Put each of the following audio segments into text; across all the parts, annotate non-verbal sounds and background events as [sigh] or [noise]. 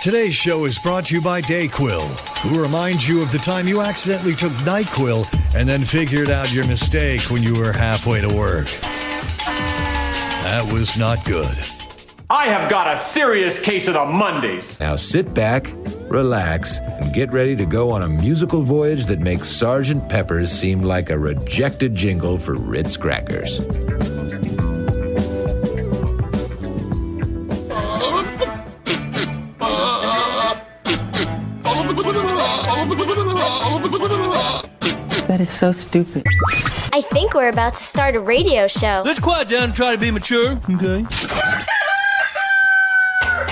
Today's show is brought to you by Dayquil, who reminds you of the time you accidentally took NyQuil and then figured out your mistake when you were halfway to work. That was not good. I have got a serious case of the Mondays. Now sit back, relax, and get ready to go on a musical voyage that makes Sergeant Pepper's seem like a rejected jingle for Ritz crackers. Is so stupid. I think we're about to start a radio show. Let's quiet down and try to be mature, okay?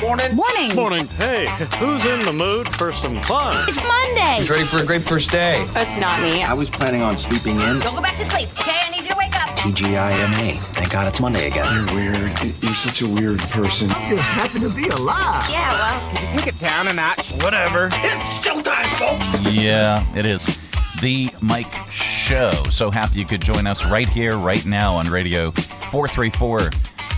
Morning. Morning. Morning. Hey, who's in the mood for some fun? It's Monday. Who's ready for a great first day? It's not me. I was planning on sleeping in. Don't go back to sleep, okay? I need you to wake up. TGIMA. Thank God it's Monday again. You're weird. You're such a weird person. I just happen to be alive. Yeah, well. Can you take it down a notch? Whatever. It's showtime, folks. Yeah, it is. The Mike Show. So happy you could join us right here, right now on Radio 434,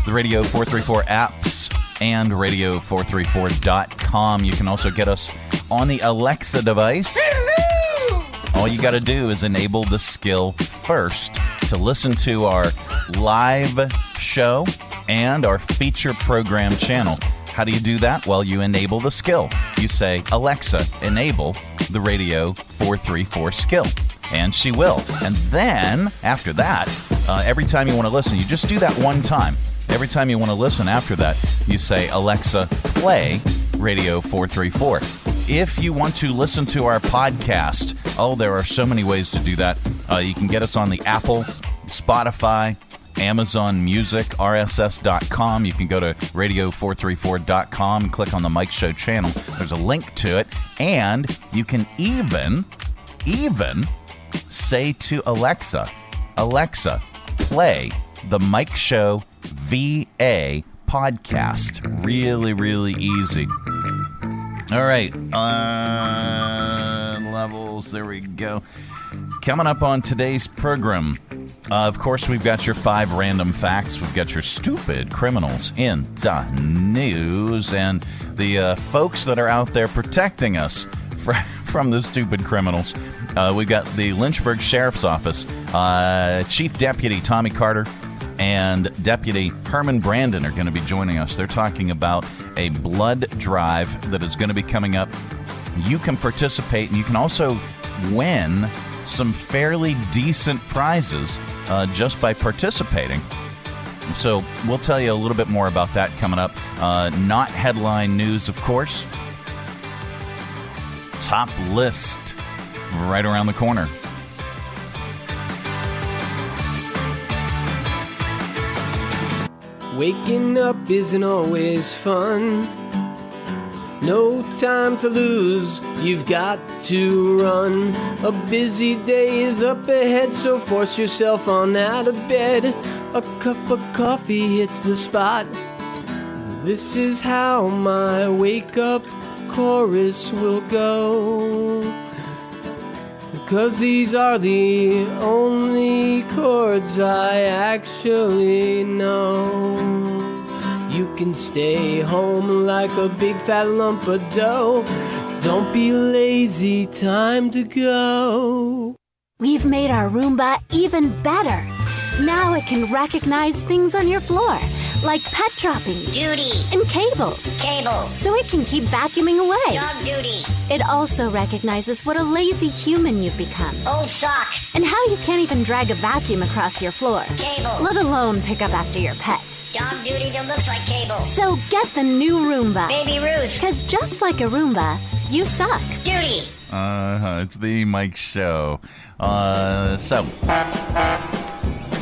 the Radio 434 apps, and Radio434.com. You can also get us on the Alexa device. Hello! All you got to do is enable the skill first to listen to our live show and our feature program channel. How do you do that? Well, you enable the skill. You say, Alexa, enable the Radio 434 skill. And she will. And then, after that, uh, every time you want to listen, you just do that one time. Every time you want to listen after that, you say, Alexa, play Radio 434. If you want to listen to our podcast, oh, there are so many ways to do that. Uh, you can get us on the Apple, Spotify, Amazon Music, RSS.com. You can go to radio434.com and click on the Mike Show channel. There's a link to it. And you can even, even say to Alexa, Alexa, play the Mike Show VA podcast. Really, really easy. All right. Uh, levels. There we go. Coming up on today's program, uh, of course, we've got your five random facts. We've got your stupid criminals in the news and the uh, folks that are out there protecting us [laughs] from, from the stupid criminals. Uh, we've got the Lynchburg Sheriff's Office, uh, Chief Deputy Tommy Carter and Deputy Herman Brandon are going to be joining us. They're talking about a blood drive that is going to be coming up. You can participate and you can also win some fairly decent prizes uh, just by participating. So we'll tell you a little bit more about that coming up. Uh, not headline news, of course. Top list right around the corner. Waking up isn't always fun. No time to lose, you've got to run. A busy day is up ahead, so force yourself on out of bed. A cup of coffee hits the spot. This is how my wake up chorus will go. Cause these are the only chords I actually know. You can stay home like a big fat lump of dough. Don't be lazy, time to go. We've made our Roomba even better. Now it can recognize things on your floor, like pet droppings, duty, and cables. Cable. So it can keep vacuuming away. Dog duty. It also recognizes what a lazy human you've become. Old sock. And how you can't even drag a vacuum across your floor. Cable. Let alone pick up after your pet. Dog duty that looks like cable. So get the new Roomba. Baby Ruth. Because just like a Roomba, you suck. Duty. Uh, huh. it's the Mike Show. Uh, so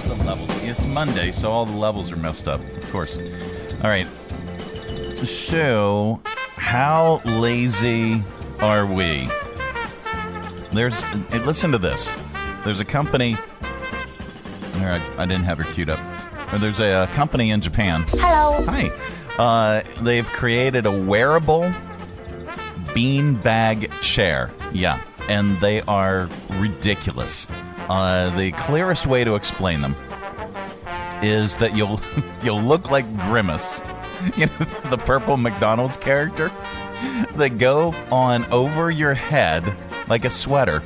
the levels. It's Monday, so all the levels are messed up. Of course. All right. So, how lazy are we? There's. Listen to this. There's a company. There, I, I didn't have her queued up. There's a, a company in Japan. Hello. Hi. Uh, they've created a wearable beanbag chair. Yeah, and they are ridiculous. Uh, the clearest way to explain them is that you'll [laughs] you'll look like Grimace, [laughs] you know, the purple McDonald's character. that go on over your head like a sweater,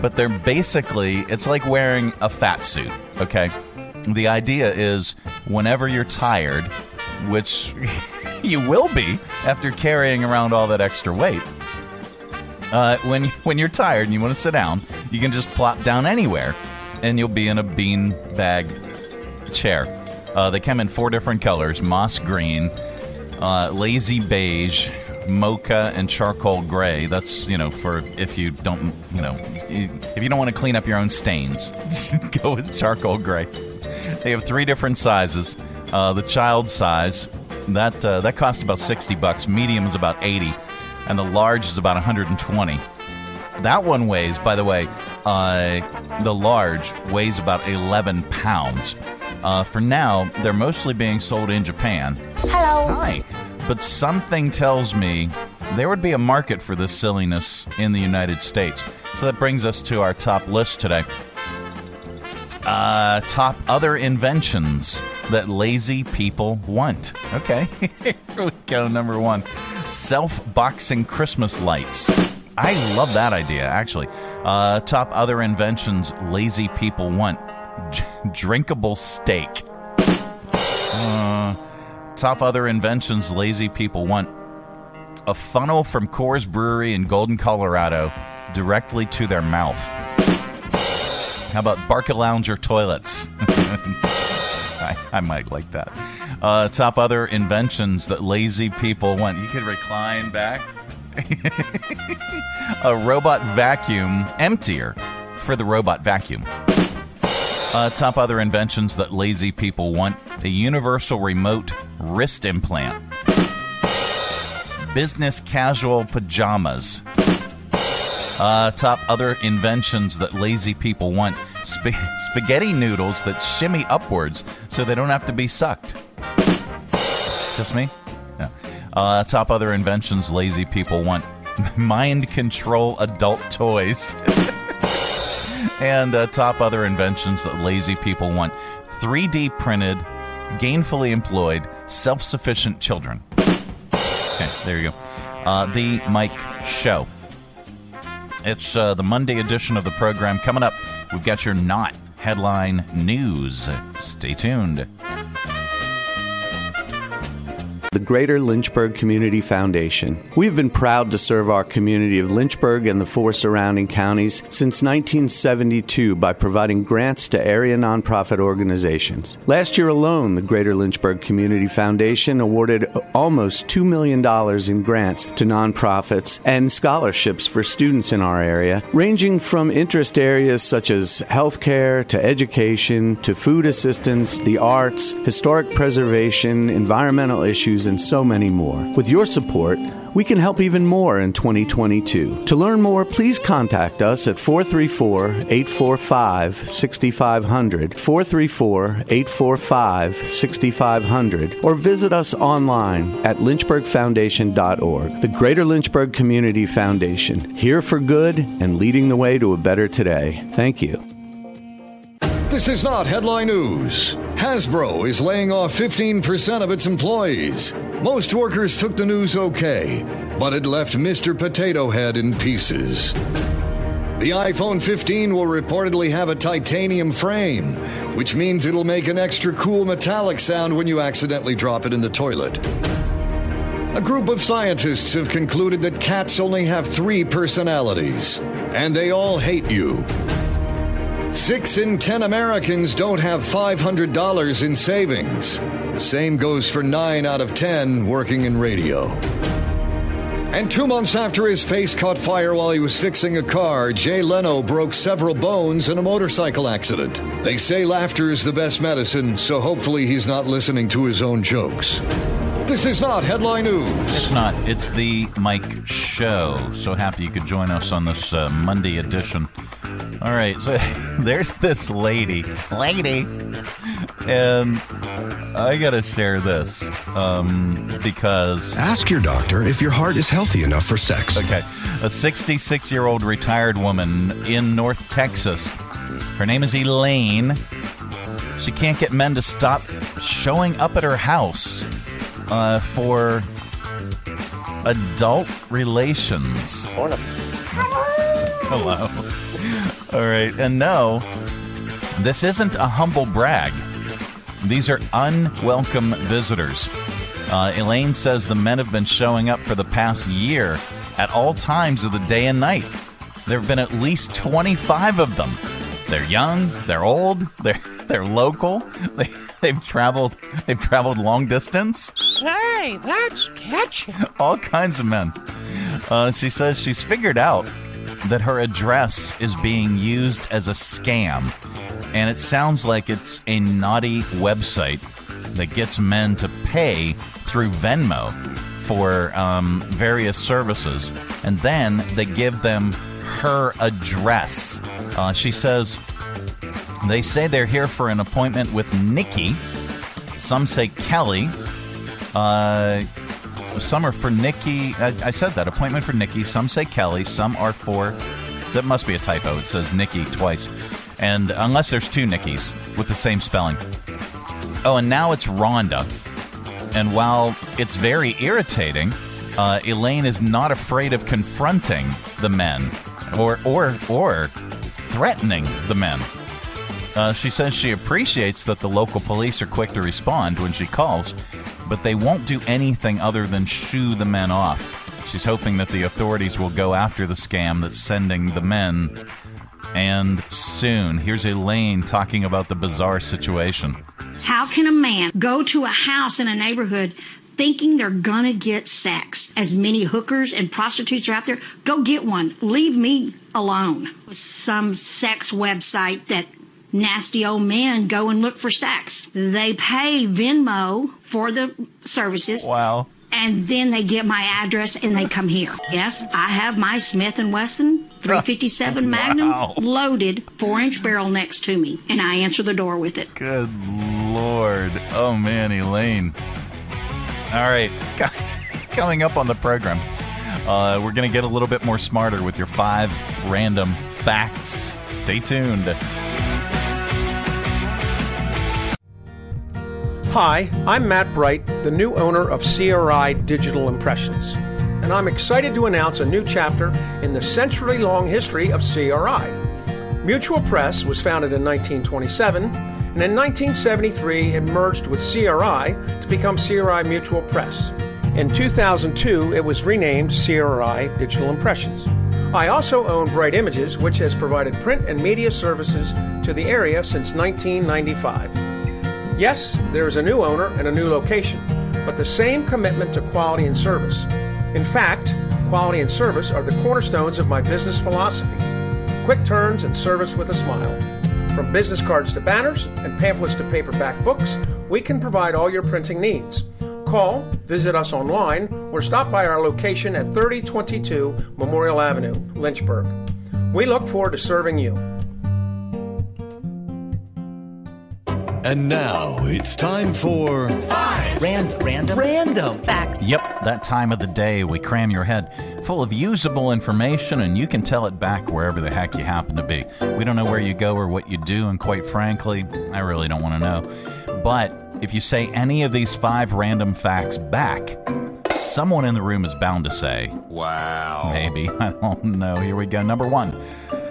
but they're basically, it's like wearing a fat suit, okay? The idea is whenever you're tired, which [laughs] you will be after carrying around all that extra weight, uh, when, when you're tired and you want to sit down, you can just plop down anywhere and you'll be in a bean bag chair. Uh, they come in four different colors moss green, uh, lazy beige, mocha, and charcoal gray. That's, you know, for if you don't, you know, if you don't want to clean up your own stains, [laughs] go with charcoal gray. They have three different sizes. Uh, the child size, that, uh, that costs about 60 bucks. Medium is about 80 and the large is about 120. That one weighs, by the way, uh, the large weighs about 11 pounds. Uh, for now, they're mostly being sold in Japan. Hello. Hi. But something tells me there would be a market for this silliness in the United States. So that brings us to our top list today. Uh, top other inventions that lazy people want. Okay, [laughs] here we go. Number one self boxing Christmas lights. I love that idea, actually. Uh, top other inventions lazy people want drinkable steak. Uh, top other inventions lazy people want a funnel from Coors Brewery in Golden, Colorado, directly to their mouth. How about Barcalounger toilets? [laughs] I, I, might like that. Uh, top other inventions that lazy people want. You could recline back. A robot vacuum emptier for the robot vacuum. Uh, top other inventions that lazy people want a universal remote wrist implant, business casual pajamas. Uh, top other inventions that lazy people want Sp- spaghetti noodles that shimmy upwards so they don't have to be sucked. Just me? Uh, top other inventions lazy people want [laughs] mind control adult toys. [laughs] and uh, top other inventions that lazy people want 3D printed, gainfully employed, self sufficient children. Okay, there you go. Uh, the Mike Show. It's uh, the Monday edition of the program. Coming up, we've got your not headline news. Stay tuned. The Greater Lynchburg Community Foundation. We've been proud to serve our community of Lynchburg and the four surrounding counties since 1972 by providing grants to area nonprofit organizations. Last year alone, the Greater Lynchburg Community Foundation awarded almost $2 million in grants to nonprofits and scholarships for students in our area, ranging from interest areas such as healthcare to education to food assistance, the arts, historic preservation, environmental issues, and so many more. With your support, we can help even more in 2022. To learn more, please contact us at 434 845 6500, 434 845 6500, or visit us online at lynchburgfoundation.org. The Greater Lynchburg Community Foundation, here for good and leading the way to a better today. Thank you. This is not headline news. Hasbro is laying off 15% of its employees. Most workers took the news okay, but it left Mr. Potato Head in pieces. The iPhone 15 will reportedly have a titanium frame, which means it'll make an extra cool metallic sound when you accidentally drop it in the toilet. A group of scientists have concluded that cats only have three personalities, and they all hate you. Six in ten Americans don't have $500 in savings. The same goes for nine out of ten working in radio. And two months after his face caught fire while he was fixing a car, Jay Leno broke several bones in a motorcycle accident. They say laughter is the best medicine, so hopefully he's not listening to his own jokes. This is not headline news. It's not. It's the Mike Show. So happy you could join us on this uh, Monday edition. All right, so [laughs] there's this lady, lady, and I gotta share this um, because ask your doctor if your heart is healthy enough for sex. Okay, a 66 year old retired woman in North Texas. Her name is Elaine. She can't get men to stop showing up at her house uh, for adult relations. Hello. All right. And no, this isn't a humble brag. These are unwelcome visitors. Uh, Elaine says the men have been showing up for the past year at all times of the day and night. There have been at least 25 of them. They're young, they're old, [laughs] they're they're local. [laughs] They they've traveled they've traveled long distance. Say, that's catchy. All kinds of men. Uh, she says she's figured out that her address is being used as a scam, and it sounds like it's a naughty website that gets men to pay through Venmo for um, various services, and then they give them her address. Uh, she says they say they're here for an appointment with Nikki. Some say Kelly. Uh, some are for Nikki. I, I, said that appointment for Nikki. Some say Kelly. Some are for. That must be a typo. It says Nikki twice, and unless there's two Nikkis with the same spelling. Oh, and now it's Rhonda. And while it's very irritating, uh, Elaine is not afraid of confronting the men or or or threatening the men. Uh, she says she appreciates that the local police are quick to respond when she calls, but they won't do anything other than shoo the men off. She's hoping that the authorities will go after the scam that's sending the men. And soon, here's Elaine talking about the bizarre situation. How can a man go to a house in a neighborhood thinking they're gonna get sex? As many hookers and prostitutes are out there, go get one. Leave me alone. Some sex website that nasty old men go and look for sex. They pay Venmo for the services. Wow. And then they get my address and they come here. Yes, I have my Smith and Wesson 357 [laughs] Magnum Wow. loaded, four inch barrel next to me, and I answer the door with it. Good lord. Oh man, Elaine. All right. [laughs] Coming up on the program, uh, we're going to get a little bit more smarter with your five random facts. Stay tuned. Hi, I'm Matt Bright, the new owner of CRI Digital Impressions, and I'm excited to announce a new chapter in the century long history of CRI. Mutual Press was founded in 1927, and in 1973 it merged with CRI to become CRI Mutual Press. In 2002, it was renamed CRI Digital Impressions. I also own Bright Images, which has provided print and media services to the area since 1995. Yes, there is a new owner and a new location, but the same commitment to quality and service. In fact, quality and service are the cornerstones of my business philosophy. Quick turns and service with a smile. From business cards to banners and pamphlets to paperback books, we can provide all your printing needs. Call, visit us online, or stop by our location at 3022 Memorial Avenue, Lynchburg. We look forward to serving you. And now it's time for Random, random, random facts. Yep, that time of the day we cram your head full of usable information and you can tell it back wherever the heck you happen to be. We don't know where you go or what you do, and quite frankly, I really don't want to know. But if you say any of these five random facts back, someone in the room is bound to say, Wow. Maybe. [laughs] I don't know. Here we go. Number one.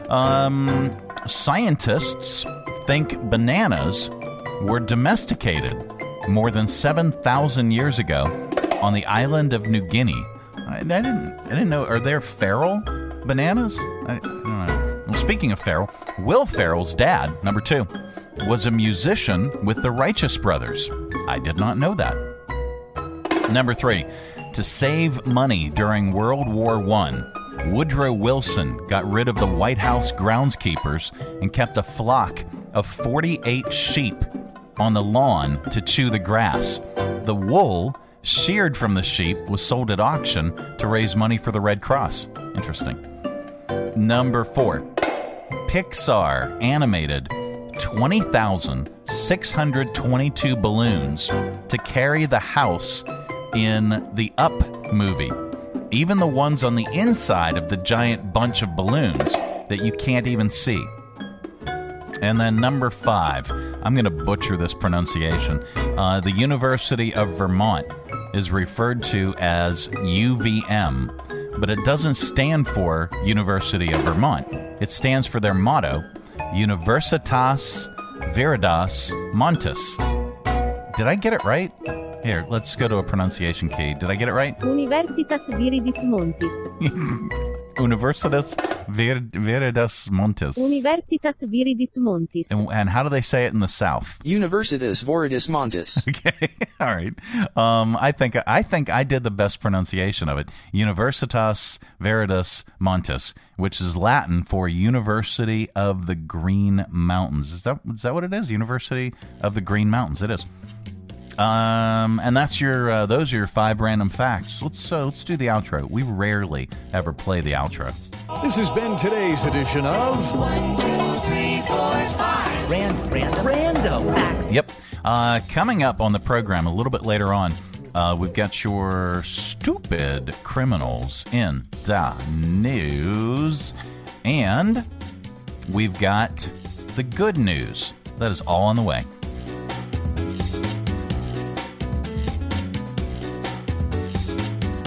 Um, scientists think bananas were domesticated more than 7,000 years ago on the island of New Guinea. I, I didn't, I didn't know. Are there feral bananas? I, I. Well, speaking of feral, Will Ferrell's dad, number two, was a musician with the Righteous Brothers. I did not know that. Number three, to save money during World War I, Woodrow Wilson got rid of the White House groundskeepers and kept a flock of 48 sheep on the lawn to chew the grass. The wool sheared from the sheep was sold at auction to raise money for the Red Cross. Interesting. Number four, Pixar animated 20,622 balloons to carry the house in the Up movie. Even the ones on the inside of the giant bunch of balloons that you can't even see. And then number five, I'm going to butcher this pronunciation. Uh, the University of Vermont is referred to as UVM, but it doesn't stand for University of Vermont. It stands for their motto, Universitas Veritas Montes. Did I get it right? Here, let's go to a pronunciation key. Did I get it right? Universitas Viridis Montis. [laughs] Universitas Vir- Veritas Montes. Universitas Viridis Montis. And, and how do they say it in the South? [laughs] Universitas Viridis Montes. Okay, [laughs] all right. Um, I think I think I did the best pronunciation of it. Universitas Veritas Montes, which is Latin for University of the Green Mountains. Is that is that what it is? University of the Green Mountains. It is. Um, and that's your uh, those are your five random facts. Let's uh, let's do the outro. We rarely ever play the outro. This has been today's edition of One, two, three, four, five. Random, random, random facts. Yep. Uh, coming up on the program a little bit later on, uh, we've got your stupid criminals in the news, and we've got the good news. That is all on the way.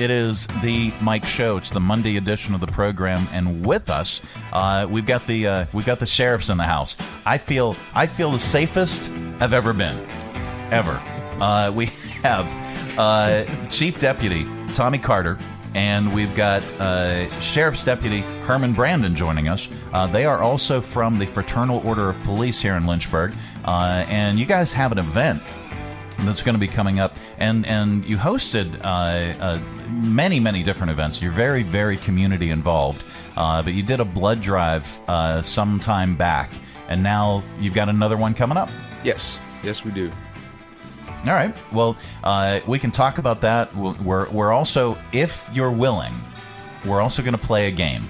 It is the Mike Show. It's the Monday edition of the program, and with us, uh, we've got the uh, we've got the sheriffs in the house. I feel I feel the safest I've ever been, ever. Uh, we [laughs] have uh, Chief Deputy Tommy Carter. And we've got uh, Sheriff's Deputy Herman Brandon joining us. Uh, they are also from the Fraternal Order of Police here in Lynchburg. And you guys have an event that's going to be coming up. And and you hosted uh, uh, many many different events. You're very very community involved. Uh, but you did a blood drive uh, some time back. And now you've got another one coming up. Yes. Yes we do. All right. Well uh, we can talk about that. We're, we're also if you're willing we're also going to play a game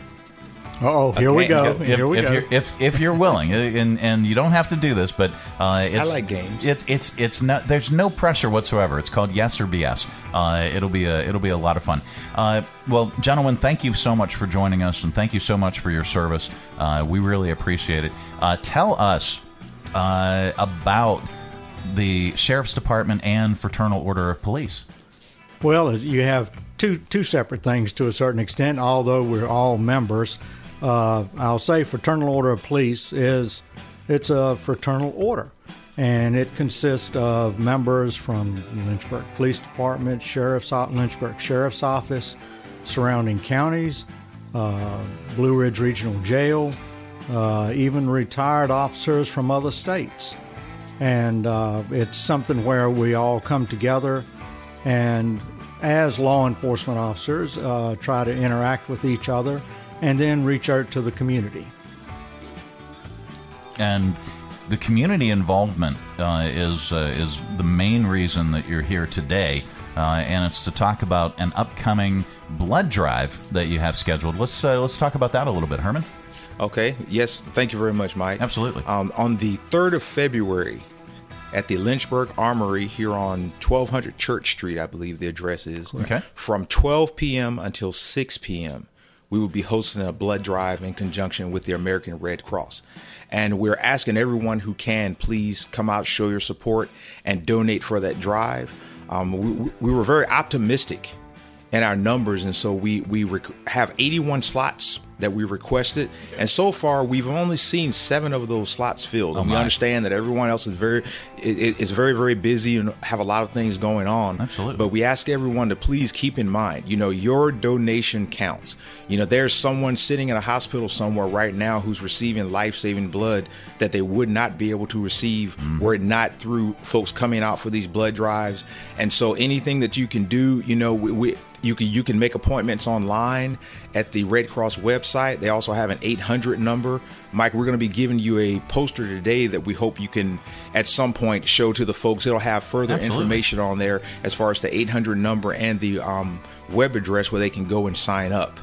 Oh, here we go. If, here we if go. You're, if if you're willing, and and you don't have to do this, but uh, it's, I like games. It's it's it's not. There's no pressure whatsoever. It's called Yes or BS. Uh, it'll be a it'll be a lot of fun. Uh, well, gentlemen, thank you so much for joining us, and thank you so much for your service. Uh, we really appreciate it. Uh, tell us uh, about the sheriff's department and fraternal order of police. Well, you have two two separate things to a certain extent, although we're all members. Uh, I'll say fraternal order of police is it's a fraternal order, and it consists of members from Lynchburg Police Department, Sheriff's Lynchburg Sheriff's Office, surrounding counties, uh, Blue Ridge Regional Jail, uh, even retired officers from other states, and uh, it's something where we all come together and as law enforcement officers uh, try to interact with each other and then reach out to the community. And the community involvement uh, is uh, is the main reason that you're here today, uh, and it's to talk about an upcoming blood drive that you have scheduled. Let's uh, let's talk about that a little bit, Herman. Okay. Yes. Thank you very much, Mike. Absolutely. Um, on the third of February, at the Lynchburg Armory here on 1200 Church Street, I believe the address is. Okay. From 12 p.m. until 6 p.m we will be hosting a blood drive in conjunction with the American Red Cross. And we're asking everyone who can please come out, show your support, and donate for that drive. Um, we, we, were very optimistic in our numbers, and so we, we rec- have 81 slots that we requested, and so far we've only seen seven of those slots filled. Oh, and we understand that everyone else is very is, very very busy and have a lot of things going on. Absolutely. But we ask everyone to please keep in mind, you know, your donation counts. You know, there's someone sitting in a hospital somewhere right now who's receiving life-saving blood that they would not be able to receive mm-hmm. were it not through folks coming out for these blood drives. And so anything that you can do, you know, we, we you can you can make appointments online at the Red Cross website. They also have an 800 number. Mike, we're going to be giving you a poster today that we hope you can at some point show to the folks. It'll have further Absolutely. information on there as far as the 800 number and the um, web address where they can go and sign up.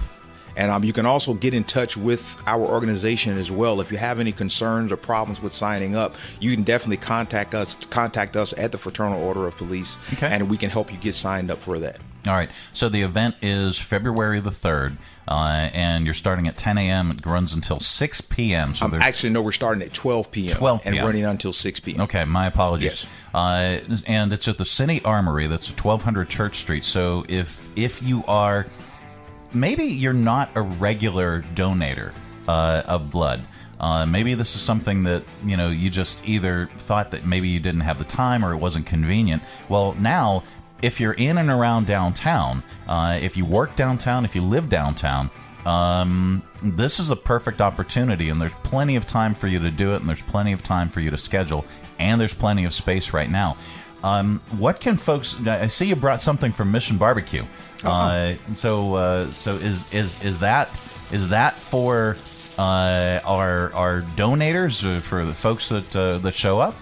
And um, you can also get in touch with our organization as well. If you have any concerns or problems with signing up, you can definitely contact us. Contact us at the Fraternal Order of Police, Okay. and we can help you get signed up for that. All right. So the event is February the 3rd, uh, and you're starting at 10 a.m. It runs until 6 p.m. So Um, actually, no, we're starting at 12 p.m. 12 p.m. and running until 6 p.m. Okay, my apologies. Yes. Uh, and it's at the City Armory. That's 1200 Church Street. So if if you are, maybe you're not a regular donator uh, of blood. Uh, maybe this is something that you know you just either thought that maybe you didn't have the time or it wasn't convenient. Well, now if you're in and around downtown, uh, if you work downtown, if you live downtown, um, this is a perfect opportunity, and there's plenty of time for you to do it, and there's plenty of time for you to schedule, and there's plenty of space right now. Um, what can folks? I see you brought something from Mission Barbecue. Uh, so, uh, so is is is that is that for uh, our our donators or for the folks that uh, that show up?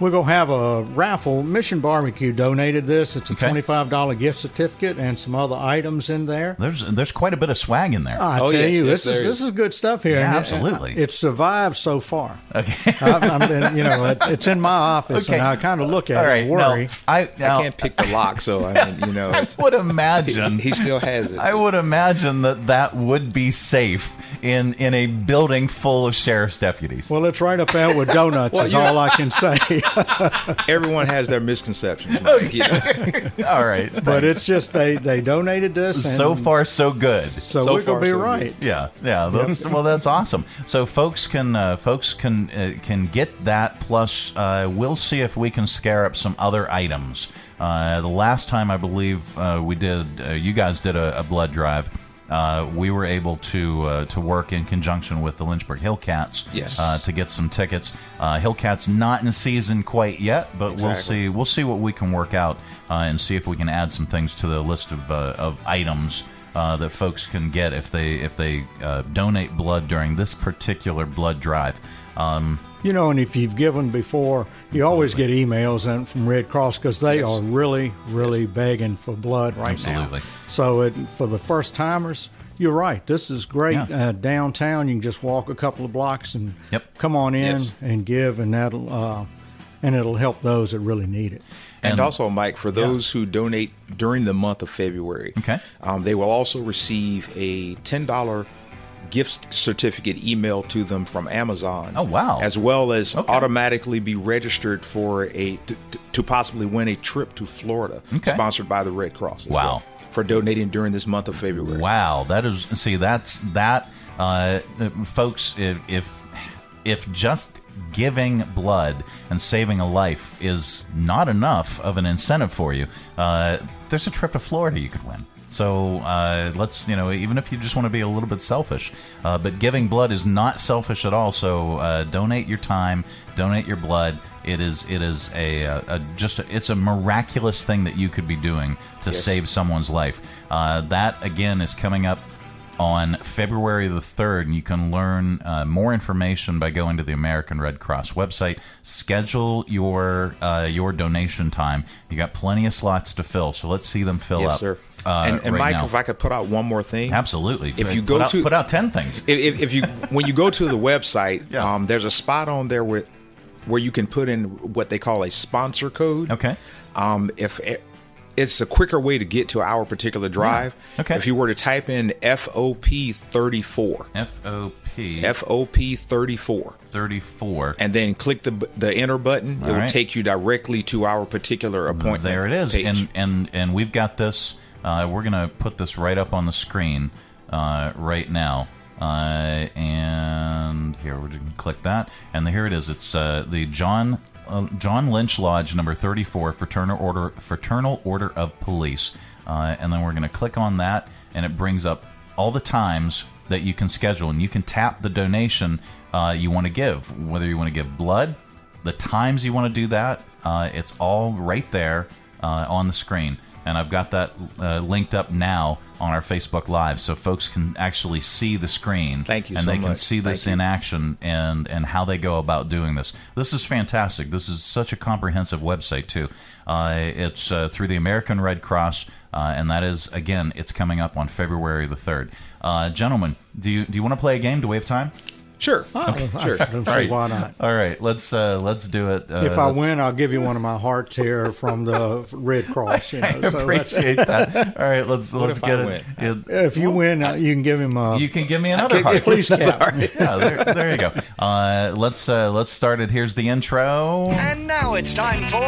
We're going to have a raffle. Mission Barbecue donated this. It's a Okay. $25 gift certificate and some other items in there. There's there's quite a bit of swag in there. I Oh, tell yes, you, yes, this is there this is. is good stuff here. Yeah, And it- absolutely. It's survived so far. Okay. [laughs] I've, I've been, you know, it, it's in my office, and I kind of look at All it right. and now, worry. I I now, can't pick the lock, so I mean, you know, [laughs] it's, I would imagine he still has it. I would imagine that that would be safe in in a building full of sheriff's deputies. Well, it's right up there with donuts. Well, is all I can say. [laughs] [laughs] Everyone has their misconceptions. Mike, you know? [laughs] All right, but it's just they they donated this. And so far so good. so, so we're far, gonna be so good. right. Yeah, yeah. That's, well, that's awesome. So folks can uh, folks can uh, can get that. Plus, uh, we'll see if we can scare up some other items. Uh, the last time I believe uh, we did, uh, you guys did a, a blood drive. Uh, we were able to uh, to work in conjunction with the Lynchburg Hillcats Yes. uh, to get some tickets. Uh, Hillcats not in season quite yet, but we'll see. We'll see what we can work out uh, and see if we can add some things to the list of uh, of items uh, that folks can get if they if they uh, donate blood during this particular blood drive. Um, You know, and if you've given before, you always get emails in from Red Cross because they Yes. are really, really begging for blood right Absolutely. now. So it, for the first timers, you're right. This is great. Yeah. Uh, downtown, you can just walk a couple of blocks and Yep. come on in Yes. and give, and that'll uh, and it'll help those that really need it. And, And- also, Mike, for those who donate during the month of February, Okay. um, they will also receive a ten dollar gift certificate emailed to them from Amazon. Oh, wow. As well as Okay. automatically be registered for a to, to possibly win a trip to Florida, Okay. sponsored by the Red Cross. Wow. well, for donating during this month of February. Wow, that is see that's that, uh, folks. If, if if just giving blood and saving a life is not enough of an incentive for you, uh, there's a trip to Florida you could win. So uh, let's you know even if you just want to be a little bit selfish, uh, but giving blood is not selfish at all. So uh, donate your time, donate your blood. It is it is a, a, a just a, it's a miraculous thing that you could be doing to Yes. save someone's life. Uh, that again is coming up on February the 3rd, and you can learn uh, more information by going to the American Red Cross website. Schedule your uh, your donation time. You got plenty of slots to fill, so let's see them fill Yes, up. sir. Uh, and and right Mike, now. if I could put out one more thing, Absolutely. If you Put go out- to put out 10 things. [laughs] if, if, you when you go to the website, Yeah. um, there's a spot on there where where you can put in what they call a sponsor code. Okay. Um, if it, it's a quicker way to get to our particular drive. Okay. If you were to type in FOP thirty four, FOP FOP thirty four, 34. and then click the the enter button, All it will right. take you directly to our particular appointment. There it is, page. and and and we've got this. Uh, we're gonna put this right up on the screen uh, right now. Uh, and here we're going to click that, and here it is. It's uh, the John uh, John Lynch Lodge number thirty four Fraternal Order Fraternal Order of Police, uh, and then we're going to click on that, and it brings up all the times that you can schedule, and you can tap the donation you want to give, whether you want to give blood, the times you want to do that. It's all right there on the screen, and I've got that uh, linked up now on our Facebook Live, so folks can actually see the screen. Thank you and so they can see this Thank you. in action and and how they go about doing this. This is fantastic. This is such a comprehensive website too. Uh, it's uh, through the American Red Cross, uh, and that is again, it's coming up on February the third. Uh, gentlemen, do you do you want to play a game? Do we have time? Sure. Oh, I don't see All right. why not. All right, let's uh, let's do it. Uh, if I win, I'll give you one of my hearts here from the Red Cross. You [laughs] know, I so appreciate that. All right, let's What let's get I it. win? If you win, uh, you can give him a. You can give me another heart. Please, Cap. [laughs] [laughs] yeah, there, there you go. Uh, let's uh, let's start it. Here's the intro. And now it's time for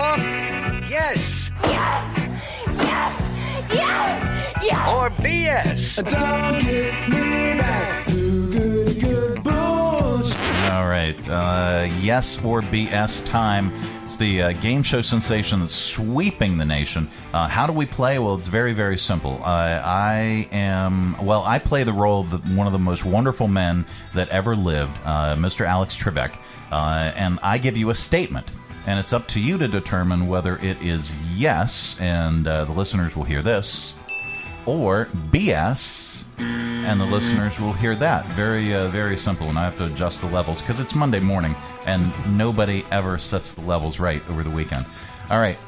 yes. Yes. Yes. Yes. Yes. Or BS. Don't get me back to good, good All right. Uh, yes or BS time. It's the uh, game show sensation that's sweeping the nation. Uh, how do we play? Well, it's very, very simple. Uh, I am, well, I play the role of the, one of the most wonderful men that ever lived, uh, Mr. Alex Trebek. Uh, and I give you a statement. And it's up to you to determine whether it is yes, and the listeners will hear this, or BS, and the listeners will hear that. Very, uh, very simple. And I have to adjust the levels because it's Monday morning, and nobody ever sets the levels right over the weekend. All right,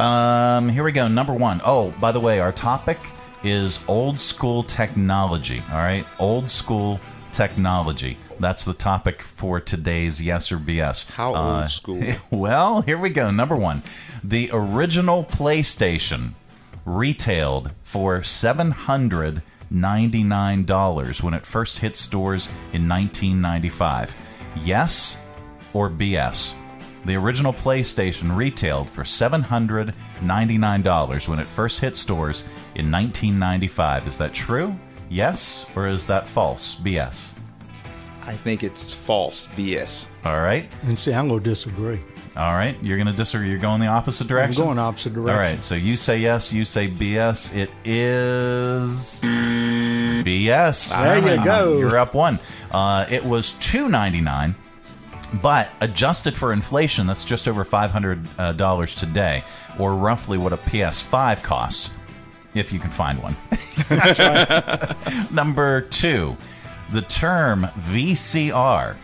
um, here we go. Number one. Oh, by the way, our topic is old school technology. All right, old school technology. That's the topic for today's yes or BS. How Uh, old school? [laughs] well, here we go. Number one, the original PlayStation retailed for seven hundred ninety-nine dollars when it first hit stores in 1995. Yes or BS? The original PlayStation retailed for seven hundred ninety-nine dollars when it first hit stores in 1995. Is that true? Yes, or is that false? BS. I think it's false. BS. All right. And see, I'm going to disagree. All right, you're going to disagree. You're going the opposite direction. I'm going opposite direction. right, so you say yes, you say BS. It is BS. There you go. You're up one. Uh, it was two ninety nine, but adjusted for inflation, that's just over five hundred uh, dollars today, or roughly what a PS5 costs, if you can find one. [laughs] Number two, the term VCR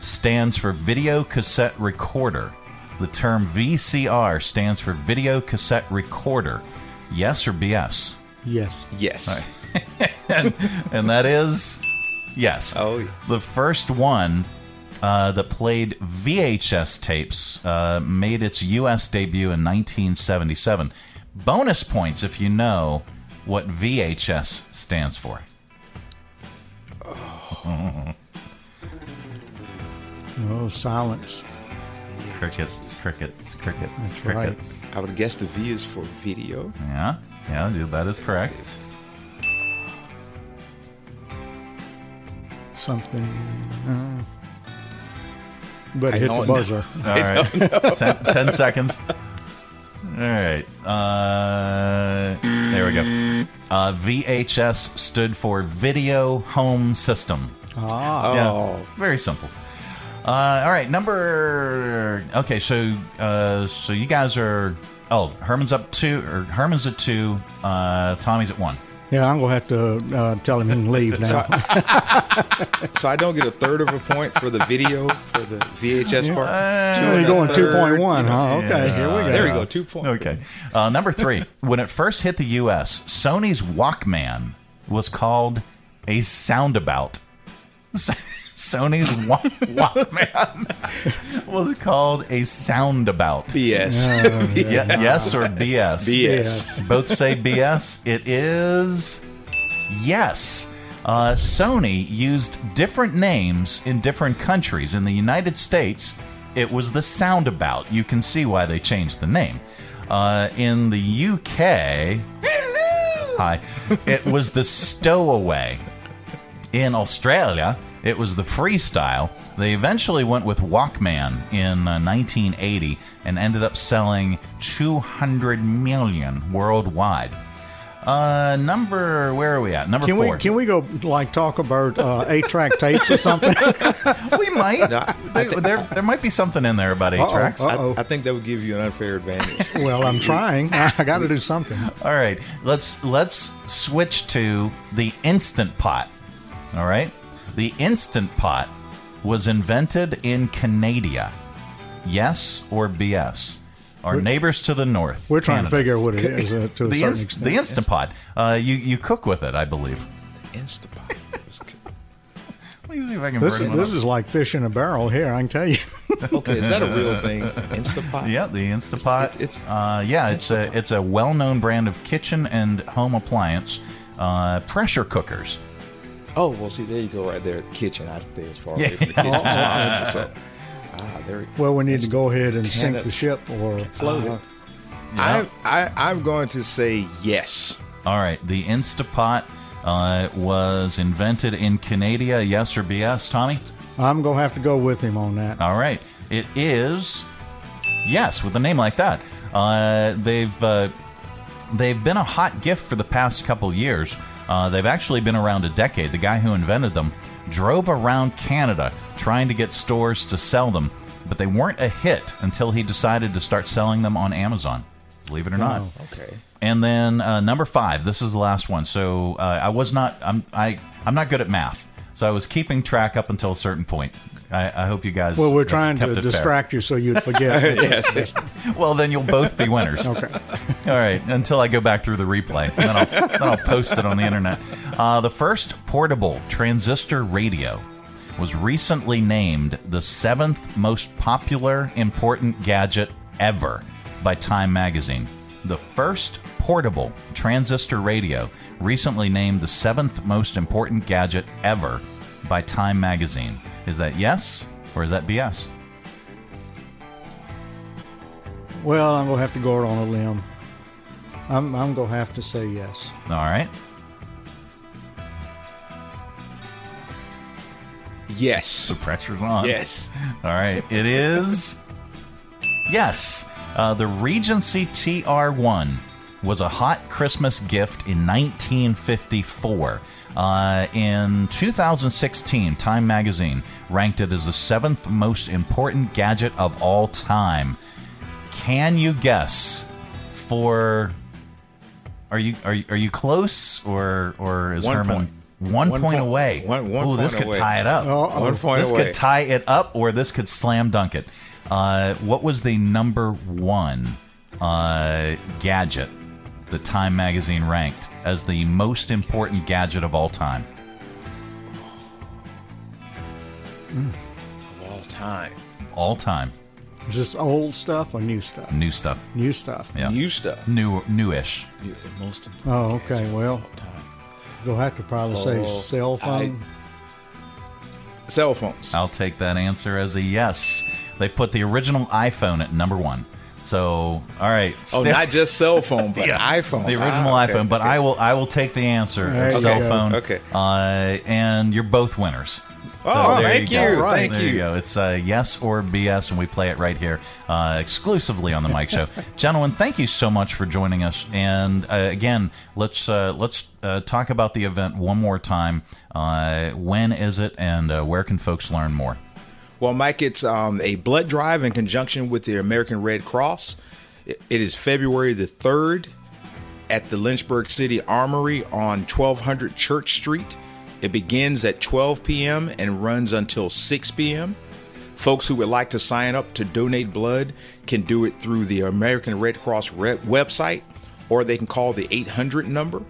stands for video cassette recorder. The term VCR stands for video cassette recorder. Yes or BS? Yes. Yes. [laughs] and, and that is yes. Oh, yeah. The first one uh, that played VHS tapes uh, made its U.S. debut in 1977. Bonus points if you know what VHS stands for. Oh, silence. Crickets, crickets, crickets, That's right. crickets. I would guess the V is for video. Yeah, yeah, dude, that is correct. Something. Uh, but I hit the buzzer. [laughs] know. All I right, don't know. ten, ten seconds. All right, uh, there we go. Uh, VHS stood for Video Home System. Ah. Yeah, Oh. very simple. Uh, all right, number. Okay, so uh, so you guys are. Oh, Herman's up two, or Herman's at two. Uh, Tommy's at one. Yeah, I'm going to have to uh, tell him he can leave [laughs] now. [laughs] So I don't get a third of a point for the video for the VHS part. Uh, You're going Third, 2.1, you know. huh? Okay, here we go. There we go. Two points. Okay. Uh, number three. when it first hit the U.S., Sony's Walkman was called a soundabout. [laughs] Sony's wa- Walkman [laughs] was called a soundabout. BS. Oh, [laughs] Ye- yes or BS? BS. Both say BS. It is yes. Uh, Sony used different names in different countries. In the United States, it was the Soundabout. You can see why they changed the name. Uh, in the UK, Hello! hi, it was the Stowaway. In Australia, it was the freestyle. They eventually went with Walkman in uh, 1980 and ended up selling 200 million worldwide. Uh, number where are we at? Number Can four. we can we go like talk about uh, eight track tapes or something? [laughs] we might. there, there, there might be something in there about eight Uh-oh, tracks. I, I think that would give you an unfair advantage. [laughs] well, I'm trying. I got to do something. All right, let's let's switch to the instant pot. All right, the instant pot was invented in Canada. Yes or BS? Our We're- neighbors to the north. We're trying Canada. to figure out what it is uh, to a the certain inst- extent. The instant pot. Uh, you you cook with it, I believe. The Instant Pot. [laughs] Let me see if I can This, bring is, this is like fish in a barrel here, I can tell you. [laughs] Okay, is that a real thing? [laughs] Instapot? Yeah, the Instapot. It's- it's- uh, yeah, it's a it's a well known brand of kitchen and home appliance uh, pressure cookers. Oh, well, see, there you go, right there. The kitchen. I stay as far away from the kitchen as [laughs] possible. So, ah, there. we- well, we need to go ahead and sink Canada. the ship or float Uh, it. I, I, I'm going to say yes. All right, the Instapot uh, was invented in Canada. Yes or BS, Tommy? I'm going to have to go with him on that. All right, it is yes with a name like that. Uh, they've uh, they've been a hot gift for the past couple years. Uh, they've actually been around a decade. The guy who invented them drove around Canada trying to get stores to sell them, but they weren't a hit until he decided to start selling them on Amazon. Believe it or not. Oh, okay. And then uh, number five. This is the last one. So uh, I was not. I'm. I. I'm not good at math. So I was keeping track up until a certain point. I, I hope you guys. Well, we're trying to it fair. distract you so you'd forget. [laughs] yes. Well, then you'll both be winners. Okay. [laughs] All right. Until I go back through the replay, and then I'll, then I'll post it on the internet. Uh, the first portable transistor radio was recently named the seventh most popular important gadget ever by Time Magazine. The first portable transistor radio recently named the seventh most important gadget ever by Time Magazine. Is that yes or is that BS? Well, I'm going to have to go out on a limb. I'm, I'm going to have to say yes. All right. Yes. The pressure's on. Yes. All right. It is. [laughs] Yes. Uh, the Regency TR1 was a hot Christmas gift in 1954. Uh, in 2016, Time Magazine ranked it as the seventh most important gadget of all time. Can you guess for. Are you are you, are you close or or is One Herman point. one, One point point. away? One- one Ooh, this could away. tie it up. Uh-oh. One point this away. could tie it up, or this could slam dunk it. Uh, what was the number one uh, gadget that Time Magazine ranked as the most important gadget of all time? Of all time. All time. Is this old stuff or new stuff? New stuff. New stuff. Yeah. New stuff. New, newish. You- the most Oh, okay. Well, you'll have to probably say Oh, cell phone. Cell phones. I'll take that answer as a yes. They put the original iPhone at number one. So, all right. Oh, still- not just cell phone, but [laughs] Yeah, iPhone. The original Ah, okay, iPhone, but okay. I will I will take the answer There cell go. phone. Okay. Uh, and you're both winners. Oh, thank go. you, thank there you. go. It's uh, yes or BS, and we play it right here uh, exclusively on the Mike Show. [laughs] Gentlemen, thank you so much for joining us. And uh, again, let's uh, let's uh, talk about the event one more time. Uh, when is it, and uh, where can folks learn more? Well, Mike, it's um, a blood drive in conjunction with the American Red Cross. It, is February the 3rd at the Lynchburg City Armory on 1200 Church Street. It begins at 12 p.m. and runs until 6 p.m. Folks who would like to sign up to donate blood can do it through the American Red Cross website or they can call the 800 number.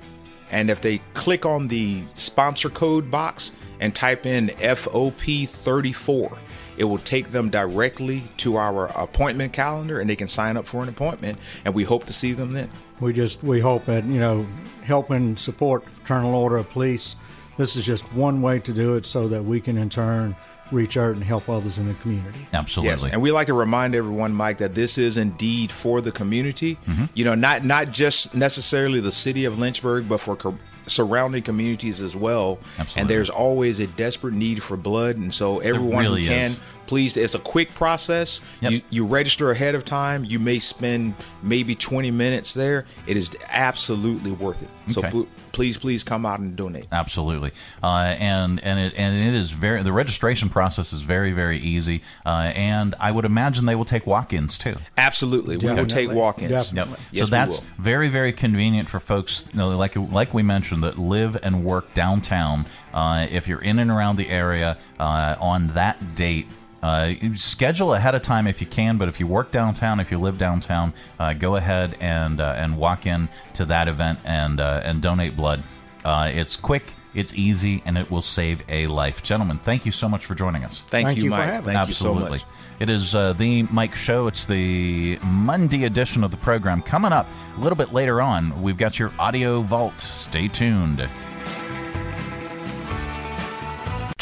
And if they click on the sponsor code box and type in FOP34, it will take them directly to our appointment calendar and they can sign up for an appointment. And we hope to see them then. We just we hope that you know helping support Fraternal Order of Police. This is just one way to do it, so that we can in turn reach out and help others in the community. Absolutely. Yes, and we like to remind everyone, Mike, that this is indeed for the community. Mm-hmm. You know, not not just necessarily the city of Lynchburg, but for co- surrounding communities as well. Absolutely. And there's always a desperate need for blood, and so everyone really who can, is. Please. It's a quick process. Yep. You you register ahead of time. You may spend maybe 20 minutes there. It is absolutely worth it. So Okay. pl- please, please come out and donate. Absolutely, uh, and and it and it is very the registration process is very very easy, uh, and I would imagine they will take walk-ins too. Absolutely, we will take walk-ins. Yep. Yes, so that's very very convenient for folks, you know, like like we mentioned, that live and work downtown. Uh, if you're in and around the area uh, on that date. Uh, schedule ahead of time if you can, but if you work downtown, if you live downtown, uh, go ahead and uh, and walk in to that event and uh, and donate blood. Uh, it's quick, it's easy, and it will save a life. Gentlemen, thank you so much for joining us. Thank Thank you, you for Mike. having Thank you so Absolutely. much. It is uh, the Mike Show. It's the Monday edition of the program. Coming up a little bit later on, we've got your audio vault. Stay tuned.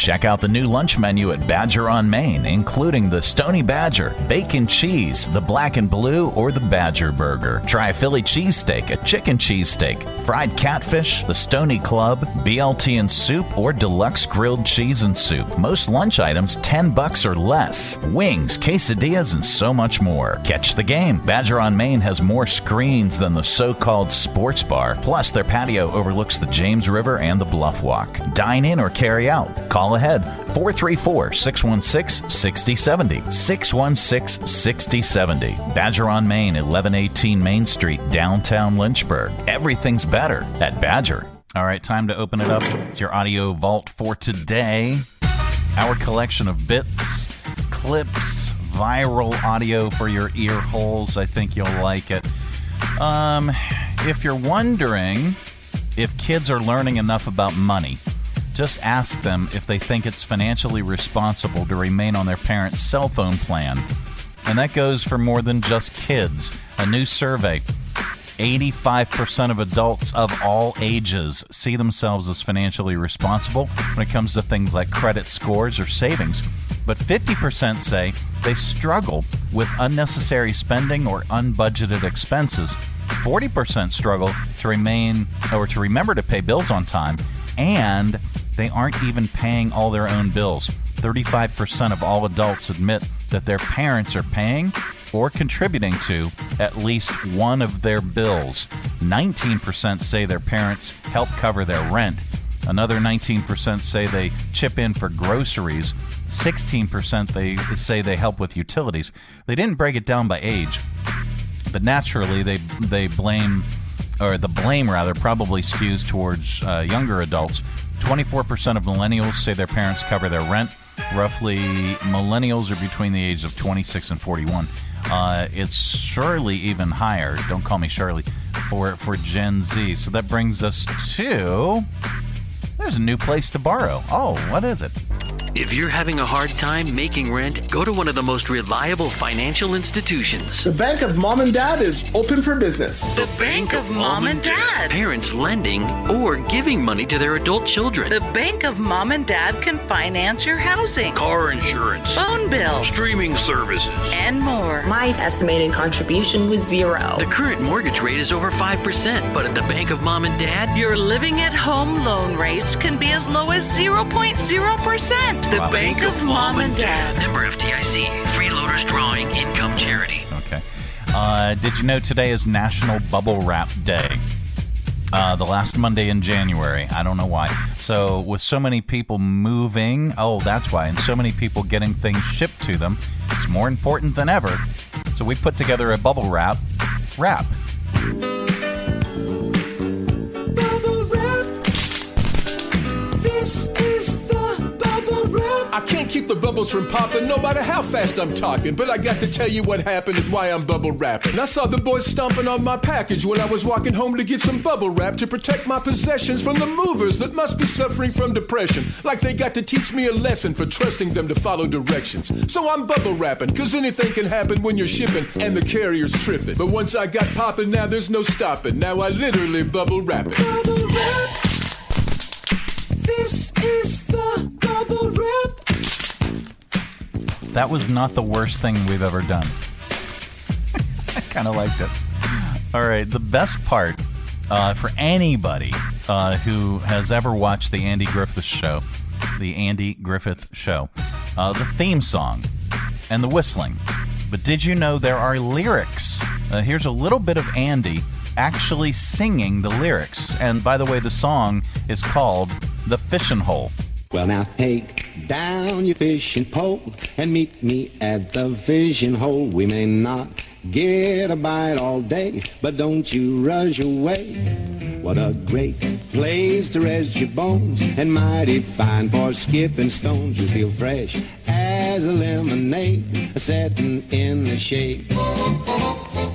Check out the new lunch menu at Badger on Main, including the Stony Badger, bacon cheese, the black and blue, or the Badger Burger. Try a Philly cheesesteak, a chicken cheesesteak, fried catfish, the Stony Club, BLT and soup, or deluxe grilled cheese and soup. Most lunch items 10 bucks or less. Wings, quesadillas, and so much more. Catch the game. Badger on Main has more screens than the so-called sports bar. Plus, their patio overlooks the James River and the Bluff Walk. Dine in or carry out. Call ahead 434 616 6070. 616 6070. Badger on Main, 1118 Main Street, downtown Lynchburg. Everything's better at Badger. All right, time to open it up. It's your audio vault for today. Our collection of bits, clips, viral audio for your ear holes. I think you'll like it. Um, if you're wondering if kids are learning enough about money, just ask them if they think it's financially responsible to remain on their parents' cell phone plan. And that goes for more than just kids. A new survey 85% of adults of all ages see themselves as financially responsible when it comes to things like credit scores or savings. But 50% say they struggle with unnecessary spending or unbudgeted expenses. 40% struggle to remain or to remember to pay bills on time, and they aren't even paying all their own bills. 35% of all adults admit that their parents are paying or contributing to at least one of their bills. 19% say their parents help cover their rent. Another 19% say they chip in for groceries. 16% they say they help with utilities. They didn't break it down by age, but naturally they they blame or the blame rather probably skews towards uh, younger adults. 24% of millennials say their parents cover their rent. Roughly, millennials are between the ages of 26 and 41. Uh, it's surely even higher. Don't call me Shirley for for Gen Z. So that brings us to there's a new place to borrow. Oh, what is it? If you're having a hard time making rent, go to one of the most reliable financial institutions. The Bank of Mom and Dad is open for business. The Bank of Mom and Dad. Parents lending or giving money to their adult children. The Bank of Mom and Dad can finance your housing, car insurance, phone bill, streaming services, and more. My estimated contribution was zero. The current mortgage rate is over 5%, but at the Bank of Mom and Dad, your living at home loan rates can be as low as 0.0%. The Wow. Bank of Mom and Dad. member FDIC, freeloaders drawing income charity. Okay. Uh, did you know today is National Bubble Wrap Day? Uh, the last Monday in January. I don't know why. So, with so many people moving, oh, that's why, and so many people getting things shipped to them, it's more important than ever. So, we put together a bubble wrap wrap. I can't keep the bubbles from popping no matter how fast I'm talking. But I got to tell you what happened and why I'm bubble wrapping. I saw the boys stomping on my package when I was walking home to get some bubble wrap to protect my possessions from the movers that must be suffering from depression. Like they got to teach me a lesson for trusting them to follow directions. So I'm bubble wrapping, cause anything can happen when you're shipping and the carrier's tripping. But once I got popping, now there's no stopping. Now I literally bubble wrapping. Bubble wrap. This is the. That was not the worst thing we've ever done. [laughs] I kind of liked it. All right, the best part uh, for anybody uh, who has ever watched the Andy Griffith Show, the Andy Griffith Show, uh, the theme song and the whistling. But did you know there are lyrics? Uh, here's a little bit of Andy actually singing the lyrics. And by the way, the song is called The Fishing Hole. Well, now take down your fishing pole and meet me at the fishing hole. We may not get a bite all day, but don't you rush away. What a great place to rest your bones and mighty fine for skipping stones. You feel fresh as a lemonade setting in the shade.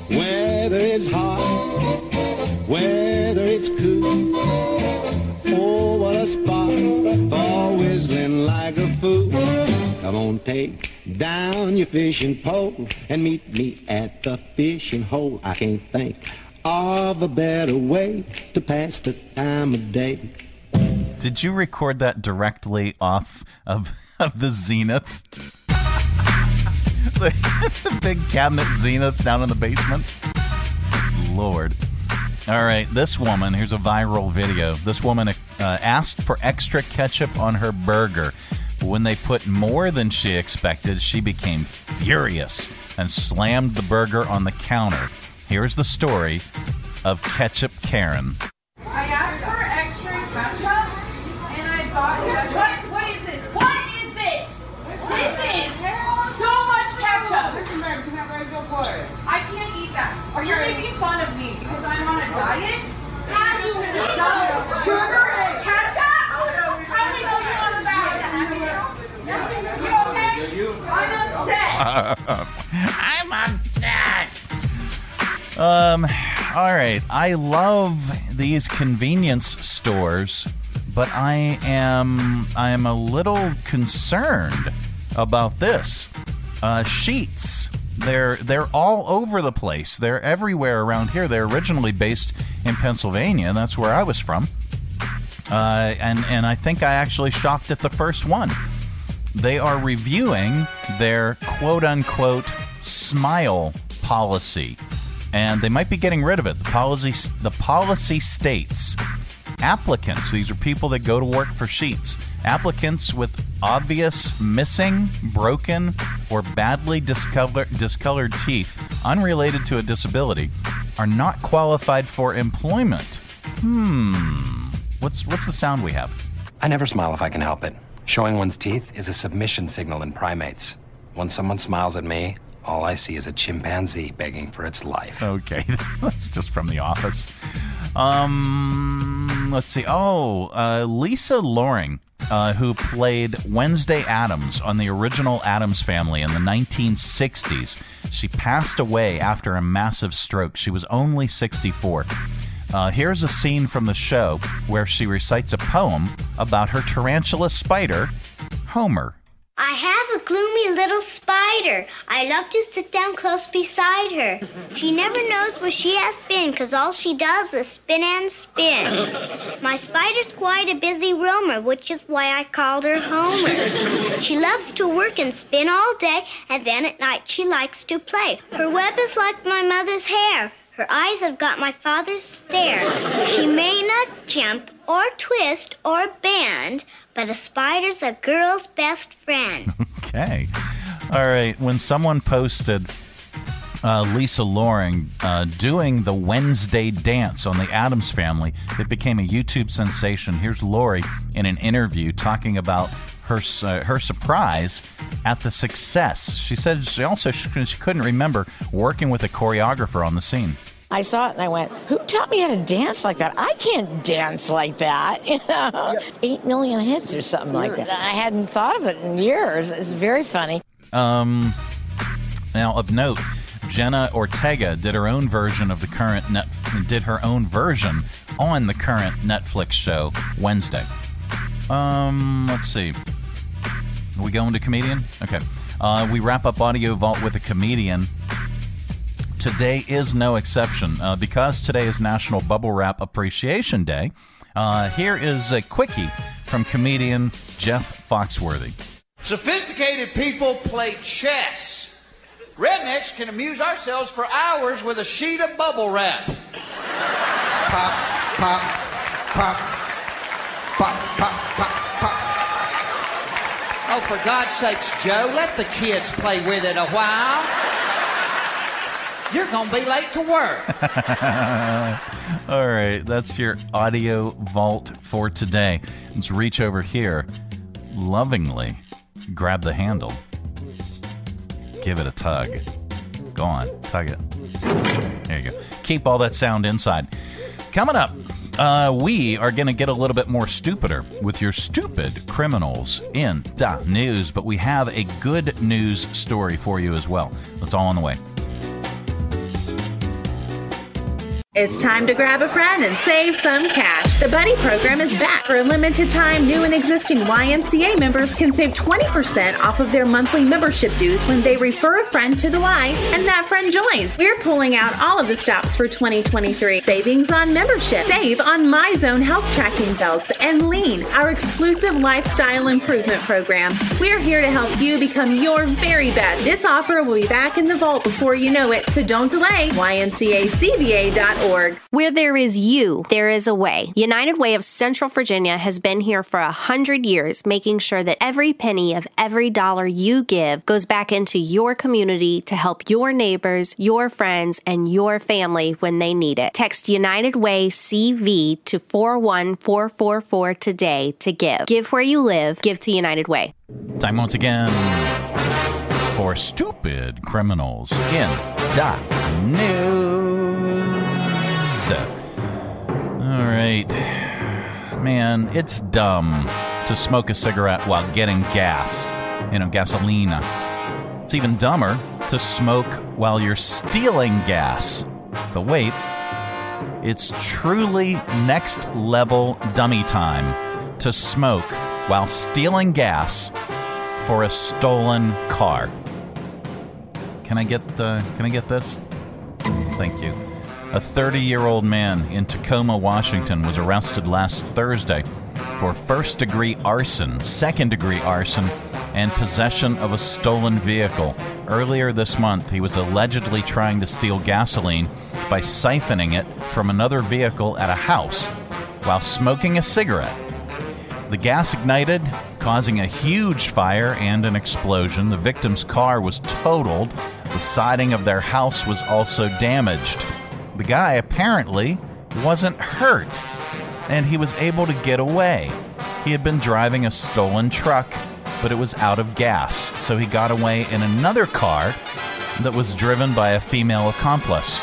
Whether it's hot, whether it's cool. Take down your fishing pole and meet me at the fishing hole. I can't think of a better way to pass the time of day. Did you record that directly off of, [laughs] of the Zenith? [laughs] the, big cabinet Zenith down in the basement? Lord. All right, this woman, here's a viral video. This woman uh, asked for extra ketchup on her burger. When they put more than she expected, she became furious and slammed the burger on the counter. Here's the story of Ketchup Karen. I'm upset. Um, all right. I love these convenience stores, but I am I am a little concerned about this. Uh, Sheetz. They're they're all over the place. They're everywhere around here. They're originally based in Pennsylvania, and that's where I was from. Uh, and and I think I actually shopped at the first one. They are reviewing their quote unquote smile policy, and they might be getting rid of it. The policy the policy states applicants. These are people that go to work for Sheetz. Applicants with obvious missing, broken, or badly discolored, discolored teeth unrelated to a disability are not qualified for employment. Hmm. What's what's the sound we have? I never smile if I can help it. Showing one's teeth is a submission signal in primates. When someone smiles at me, all I see is a chimpanzee begging for its life. Okay, [laughs] that's just from The Office. Um, let's see. Oh, uh, Lisa Loring, uh, who played Wednesday Addams on the original Addams Family in the 1960s. She passed away after a massive stroke. She was only 64. Uh, here's a scene from the show where she recites a poem about her tarantula spider, Homer. I have a gloomy little spider. I love to sit down close beside her. She never knows where she has been, 'cause all she does is spin and spin. My spider's quite a busy roamer, which is why I called her Homer. She loves to work and spin all day, and then at night she likes to play. Her web is like my mother's hair. Her eyes have got my father's stare. She may not jump or twist or bend, but a spider's a girl's best friend. [laughs] Okay. All right. When someone posted uh, Lisa Loring uh, doing the Wednesday dance on the Addams Family, it became a YouTube sensation. Here's Lori in an interview talking about her uh, her surprise at the success. She said she also she couldn't remember working with a choreographer on the scene. I saw it and I went, "Who taught me how to dance like that? I can't dance like that." [laughs] You know, eight million hits or something like that. I hadn't thought of it in years. It's very funny. Um, now of note, Jenna Ortega did her own version of the current net did her own version on the current Netflix show Wednesday. Um, let's see. Are we going to comedian? Okay. Uh, we wrap up Audio Vault with a comedian. Today is no exception. Uh, because today is National Bubble Wrap Appreciation Day, uh, here is a quickie from comedian Jeff Foxworthy. Sophisticated people play chess. Rednecks can amuse ourselves for hours with a sheet of bubble wrap. Pop, pop, pop, pop, pop, pop, pop. Oh, for God's sakes, Joe, let the kids play with it a while. You're going to be late to work. [laughs] All right, that's your audio vault for today. Let's reach over here, lovingly grab the handle, give it a tug. Go on, tug it. There you go. Keep all that sound inside. Coming up, uh, we are going to get a little bit more stupider with your stupid criminals in the news, but we have a good news story for you as well. That's all on the way. It's time to grab a friend and save some cash. The Buddy program is back. For a limited time, new and existing YMCA members can save 20% off of their monthly membership dues when they refer a friend to the Y and that friend joins. We're pulling out all of the stops for 2023. Savings on membership. Save on MyZone health tracking belts and Lean, our exclusive lifestyle improvement program. We're here to help you become your very best. This offer will be back in the vault before you know it, so don't delay. YMCACVA.org. Where there is you, there is a way. United Way of Central Virginia has been here for a hundred years, making sure that every penny of every dollar you give goes back into your community to help your neighbors, your friends, and your family when they need it. Text United Way CV to 41444 today to give. Give where you live, give to United Way. Time once again for stupid criminals in the news. Right. Man, it's dumb to smoke a cigarette while getting gas, you know, gasolina. It's even dumber to smoke while you're stealing gas. But wait, it's truly next level dummy time to smoke while stealing gas for a stolen car. Can I get uh, can I get this? Thank you. A 30 year old man in Tacoma, Washington was arrested last Thursday for first degree arson, second degree arson, and possession of a stolen vehicle. Earlier this month, he was allegedly trying to steal gasoline by siphoning it from another vehicle at a house while smoking a cigarette. The gas ignited, causing a huge fire and an explosion. The victim's car was totaled. The siding of their house was also damaged. The guy apparently wasn't hurt, and he was able to get away. He had been driving a stolen truck, but it was out of gas, so he got away in another car that was driven by a female accomplice.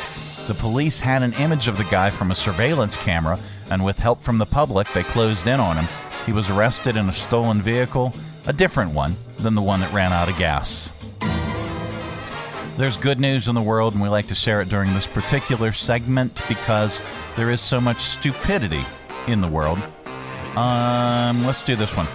The police had an image of the guy from a surveillance camera, and with help from the public, they closed in on him. He was arrested in a stolen vehicle, a different one than the one that ran out of gas. There's good news in the world, and we like to share it during this particular segment because there is so much stupidity in the world. Um, let's do this one.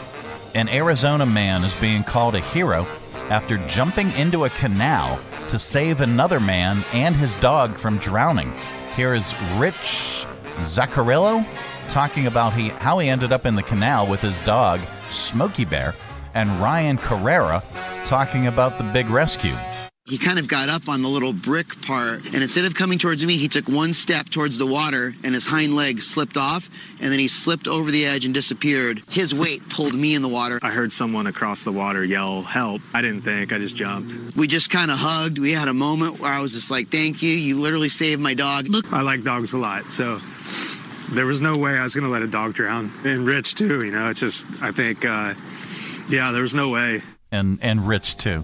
An Arizona man is being called a hero after jumping into a canal to save another man and his dog from drowning. Here is Rich Zaccarillo talking about he, how he ended up in the canal with his dog, Smokey Bear, and Ryan Carrera talking about the big rescue. He kind of got up on the little brick part, and instead of coming towards me, he took one step towards the water, and his hind leg slipped off, and then he slipped over the edge and disappeared. His weight pulled me in the water. I heard someone across the water yell, Help. I didn't think, I just jumped. We just kind of hugged. We had a moment where I was just like, Thank you. You literally saved my dog. Look, I like dogs a lot, so there was no way I was going to let a dog drown. And Rich, too, you know, it's just, I think, uh, yeah, there was no way. And, and Rich, too.